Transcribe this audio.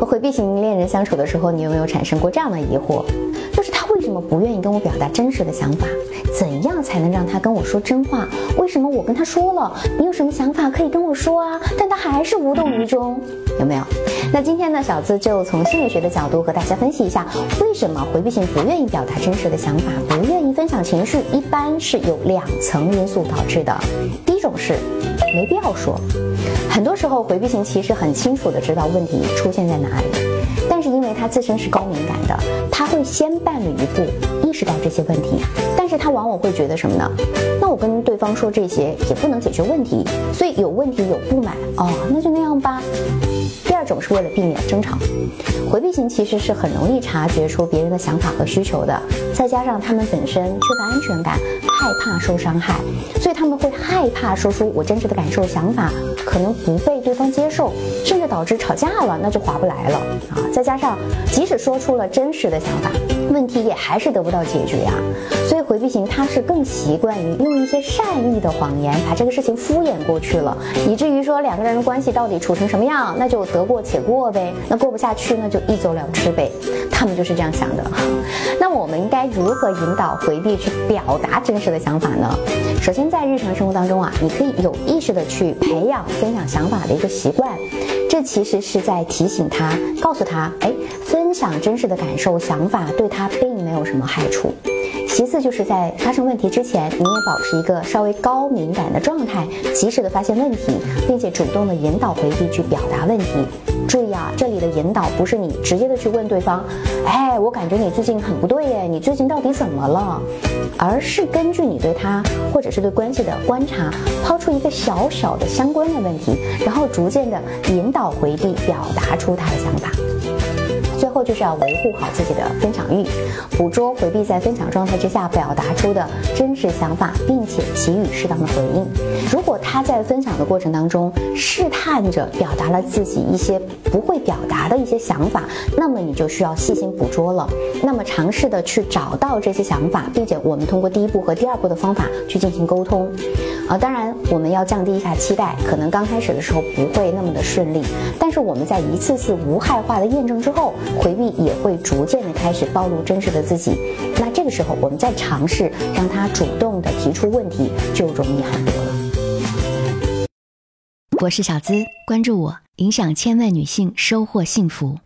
和回避型恋人相处的时候，你有没有产生过这样的疑惑？就是他为什么不愿意跟我表达真实的想法？怎样才能让他跟我说真话？为什么我跟他说了，你有什么想法可以跟我说啊？但他还是无动于衷，有没有？那今天呢，小资就从心理学的角度和大家分析一下，为什么回避型不愿意表达真实的想法，不愿意分享情绪，一般是有两层因素导致的。第一种是没必要说，很多时候回避型其实很清楚的知道问题出现在哪里，但是因为他自身是高敏感的，他会先伴侣一步意识到这些问题，但是他往往会觉得什么呢？那我跟对方说这些也不能解决问题，所以有问题有不满哦，那就那样吧。第二种是为了避免争吵，回避型其实是很容易察觉出别人的想法和需求的，再加上他们本身缺乏安全感，害怕受伤害，所以他们会害怕说出我真实的感受、想法，可能不被对方接受，甚至导致吵架了，那就划不来了啊！再加上即使说出了真实的想法，问题也还是得不到解决呀，所以回避型他是更习惯于用一些善意的谎言把这个事情敷衍过去了，以至于说两个人的关系到底处成什么样，那就得过且过呗，那过不下去那就一走了之呗，他们就是这样想的。那我们应该如何引导回避去表达真实的想法呢？首先在日常生活当中啊，你可以有意识的去培养分享想法的一个习惯，其实是在提醒他，告诉他，哎，分享真实的感受、想法对他并没有什么害处。其次就是在发生问题之前，你也保持一个稍微高敏感的状态，及时的发现问题，并且主动的引导回避去表达问题。注意啊，这里的引导不是你直接的去问对方，哎，我感觉你最近很不对耶，你最近到底怎么了？而是根据你对他或者是对关系的观察，抛出一个小小的相关的问题，然后逐渐的引导回避表达出他的想法。最后就是要维护好自己的分享欲，捕捉回避在分享状态之下表达出的真实想法，并且给予适当的回应。如果他在分享的过程当中试探着表达了自己一些不会表达的一些想法，那么你就需要细心捕捉了。那么尝试的去找到这些想法，并且我们通过第一步和第二步的方法去进行沟通。啊，当然我们要降低一下期待，可能刚开始的时候不会那么的顺利，但是我们在一次次无害化的验证之后。回避也会逐渐的开始暴露真实的自己，那这个时候我们再尝试让他主动的提出问题就容易很多了。我是小资，关注我，影响千万女性，收获幸福。